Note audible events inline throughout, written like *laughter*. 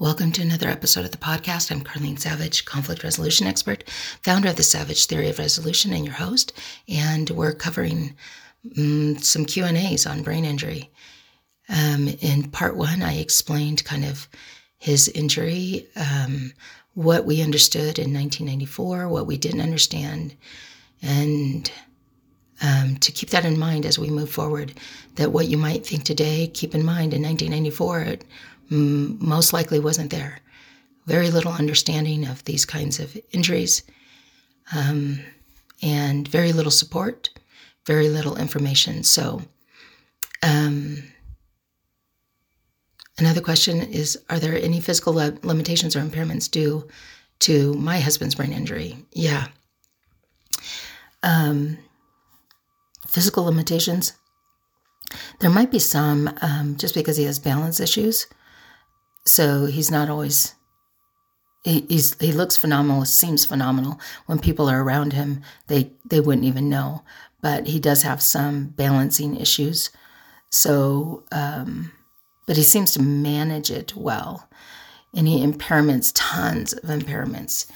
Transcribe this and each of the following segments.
Welcome to another episode of the podcast. I'm Carlene Savage, conflict resolution expert, founder of the Savage Theory of Resolution, and your host. And we're covering um, some Q and A's on brain injury. Um, in part one, I explained kind of his injury, um, what we understood in 1994, what we didn't understand, and um, to keep that in mind as we move forward. That what you might think today, keep in mind in 1994, it most likely wasn't there. Very little understanding of these kinds of injuries, um, and very little support, very little information. So, um, another question is Are there any physical limitations or impairments due to my husband's brain injury? Yeah. Um, physical limitations. There might be some um, just because he has balance issues. So he's not always, he, he looks phenomenal, seems phenomenal. When people are around him, they, they wouldn't even know. But he does have some balancing issues. So, um, but he seems to manage it well. Any impairments, tons of impairments.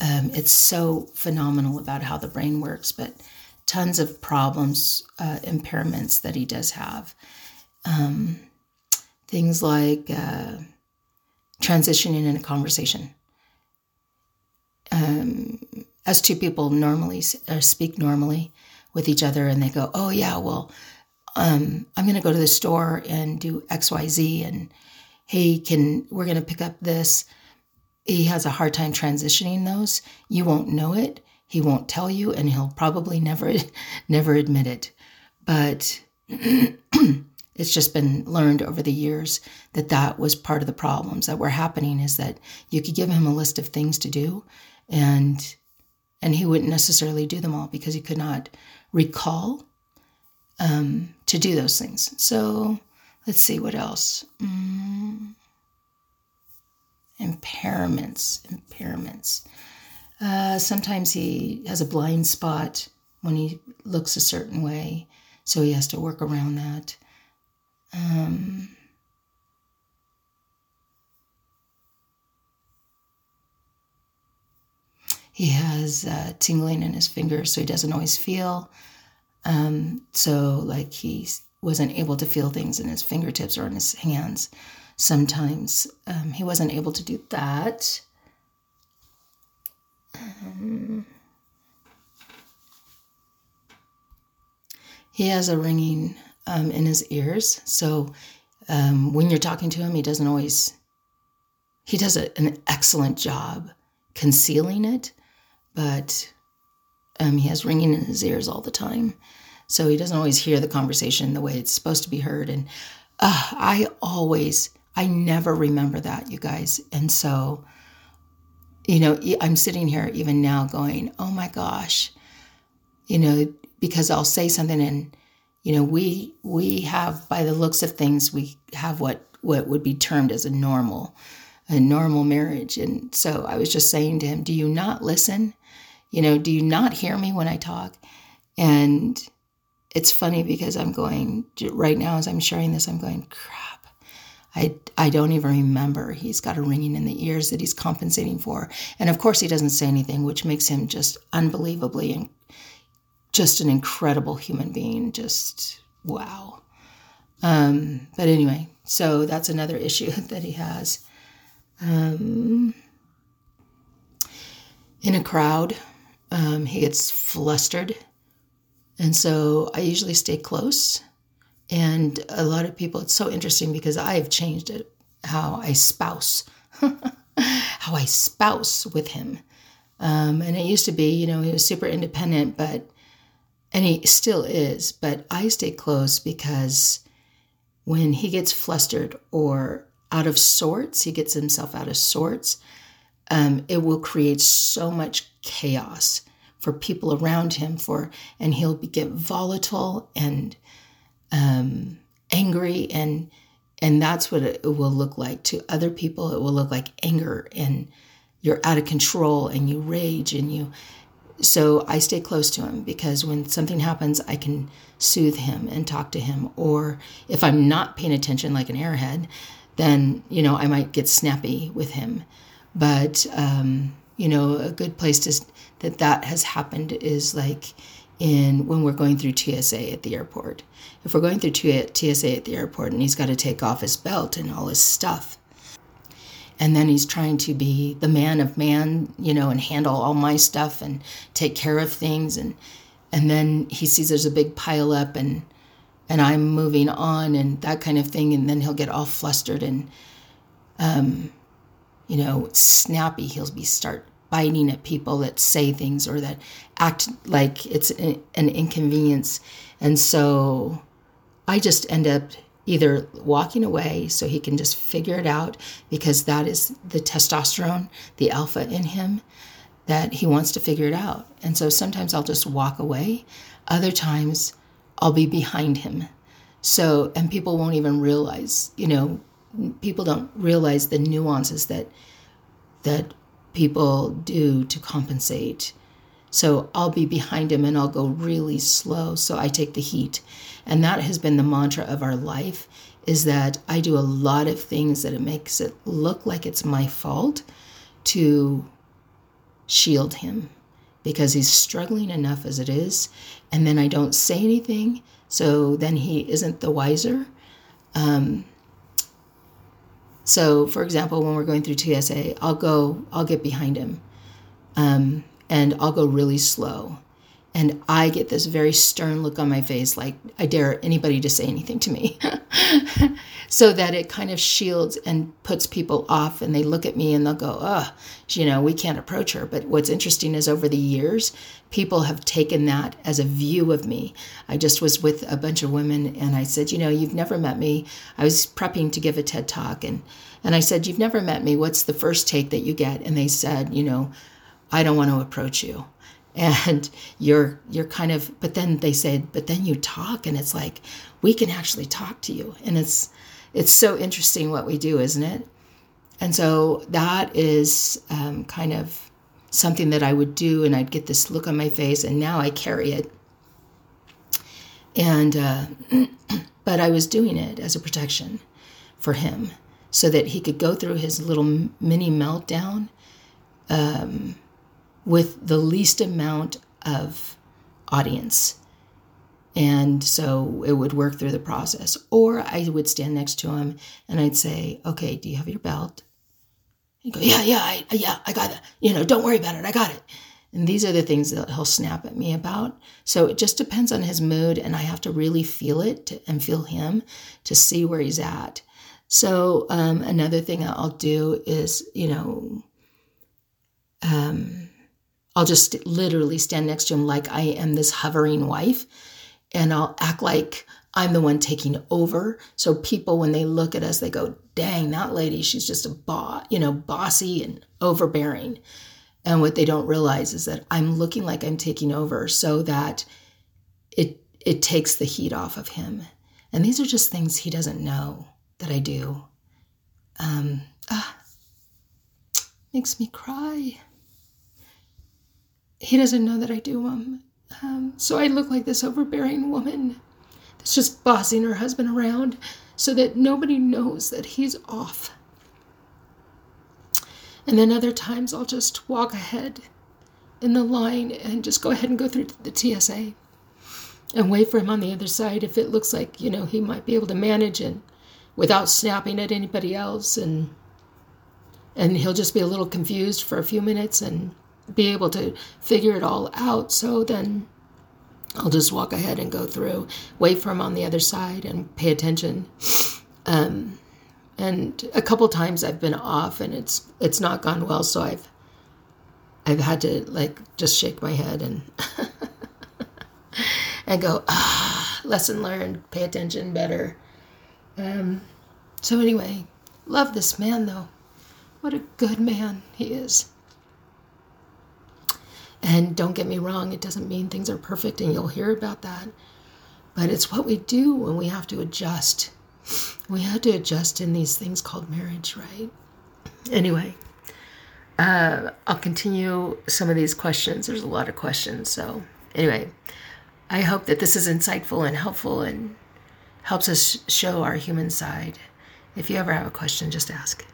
Um, it's so phenomenal about how the brain works, but tons of problems, uh, impairments that he does have. Um, things like uh, transitioning in a conversation. Um, as two people normally uh, speak normally with each other, and they go, "Oh yeah, well, um, I'm going to go to the store and do X, Y, Z, and hey, can we're going to pick up this." He has a hard time transitioning those. You won't know it he won't tell you, and he'll probably never, *laughs* never admit it. But *clears throat* it's just been learned over the years that that was part of the problems that were happening. Is that you could give him a list of things to do, and and he wouldn't necessarily do them all because he could not recall um, to do those things. So let's see what else. Mm. Impairments, impairments. Uh, sometimes he has a blind spot when he looks a certain way, so he has to work around that. Um, he has uh, tingling in his fingers, so he doesn't always feel. Um, so, like, he wasn't able to feel things in his fingertips or in his hands. Sometimes um, he wasn't able to do that. Um, he has a ringing um, in his ears. So um, when you're talking to him, he doesn't always, he does a, an excellent job concealing it, but um, he has ringing in his ears all the time. So he doesn't always hear the conversation the way it's supposed to be heard. And uh, I always, I never remember that, you guys. And so you know, I'm sitting here even now going, oh my gosh, you know, because I'll say something and, you know, we we have by the looks of things, we have what what would be termed as a normal, a normal marriage. And so I was just saying to him, do you not listen? You know, do you not hear me when I talk? And it's funny because I'm going right now as I'm sharing this, I'm going, crap I, I don't even remember. He's got a ringing in the ears that he's compensating for. And of course, he doesn't say anything, which makes him just unbelievably just an incredible human being. Just wow. Um, but anyway, so that's another issue *laughs* that he has. Um, in a crowd, um, he gets flustered. And so I usually stay close and a lot of people, it's so interesting because I've changed it, how I spouse, *laughs* how I spouse with him. Um, and it used to be, you know, he was super independent, but, and he still is, but I stay close because when he gets flustered or out of sorts, he gets himself out of sorts, um, it will create so much chaos for people around him for and he'll get volatile and um, angry and and that's what it will look like to other people. It will look like anger and you're out of control and you rage and you so i stay close to him because when something happens i can soothe him and talk to him or if i'm not paying attention like an airhead then you know I might get snappy with him. But um, you know, a good place to that that has happened is like in when we're going through TSA at the airport. If we're going through TSA at the airport and he's got to take off his belt and all his stuff, and then he's trying to be the man of man, you know, and handle all my stuff and take care of things, and and then he sees there's a big pile up and and I'm moving on and that kind of thing, and then he'll get all flustered and um, you know, snappy. He'll be start biting at people that say things or that act like it's an inconvenience. And so I just end up either walking away so he can just figure it out because that is the testosterone, the alpha in him, that he wants to figure it out. And so sometimes I'll just walk away. Other times I'll be behind him. So, and people won't even realize, you know, people don't realize the nuances that that people do to compensate. So I'll be behind him and I'll go really slow. So I take the heat. And that has been the mantra of our life is that I do a lot of things that it makes it look like it's my fault to shield him because he's struggling enough as it is. And then I don't say anything. So then he isn't the wiser. Um, so, for example, when we're going through TSA, I'll go, I'll get behind him, um, and I'll go really slow, and I get this very stern look on my face, like I dare anybody to say anything to me, *laughs* so that it kind of shields and puts people off, and they look at me and they'll go, "Oh, you know, we can't approach her." But what's interesting is over the years, people have taken that as a view of me. I just was with a bunch of women and I said, You know, you've never met me. I was prepping to give a TED talk and, and I said, You've never met me. What's the first take that you get? And they said, You know, I don't want to approach you. And you're you're kind of but then they said, but then you talk and it's like we can actually talk to you. And it's it's so interesting what we do, isn't it? And so that is um, kind of something that I would do, and I'd get this look on my face, and now I carry it. And, uh, *clears throat* but I was doing it as a protection for him so that he could go through his little mini meltdown um, with the least amount of audience. And so it would work through the process. Or I would stand next to him and I'd say, Okay, do you have your belt? He'd go, yeah, yeah, I, yeah, I got it. You know, don't worry about it. I got it. And these are the things that he'll snap at me about. So it just depends on his mood, and I have to really feel it and feel him to see where he's at. So um, another thing I'll do is, you know, um, I'll just literally stand next to him like I am this hovering wife, and I'll act like I'm the one taking over. So people, when they look at us, they go, dang, that lady, she's just a boss, you know, bossy and overbearing. And what they don't realize is that I'm looking like I'm taking over so that it it takes the heat off of him. And these are just things he doesn't know that I do. Um, ah, makes me cry. He doesn't know that I do them. Um, so I look like this overbearing woman that's just bossing her husband around so that nobody knows that he's off. And then other times I'll just walk ahead in the line and just go ahead and go through the TSA and wait for him on the other side if it looks like, you know, he might be able to manage and without snapping at anybody else and and he'll just be a little confused for a few minutes and be able to figure it all out. So then I'll just walk ahead and go through, wait for him on the other side, and pay attention. *sniffs* Um, and a couple times I've been off, and it's it's not gone well. So I've I've had to like just shake my head and *laughs* and go ah, lesson learned, pay attention better. Um, so anyway, love this man though. What a good man he is. And don't get me wrong, it doesn't mean things are perfect, and you'll hear about that. But it's what we do when we have to adjust. We have to adjust in these things called marriage, right? Anyway, uh, I'll continue some of these questions. There's a lot of questions. So, anyway, I hope that this is insightful and helpful and helps us show our human side if you ever have a question, just ask.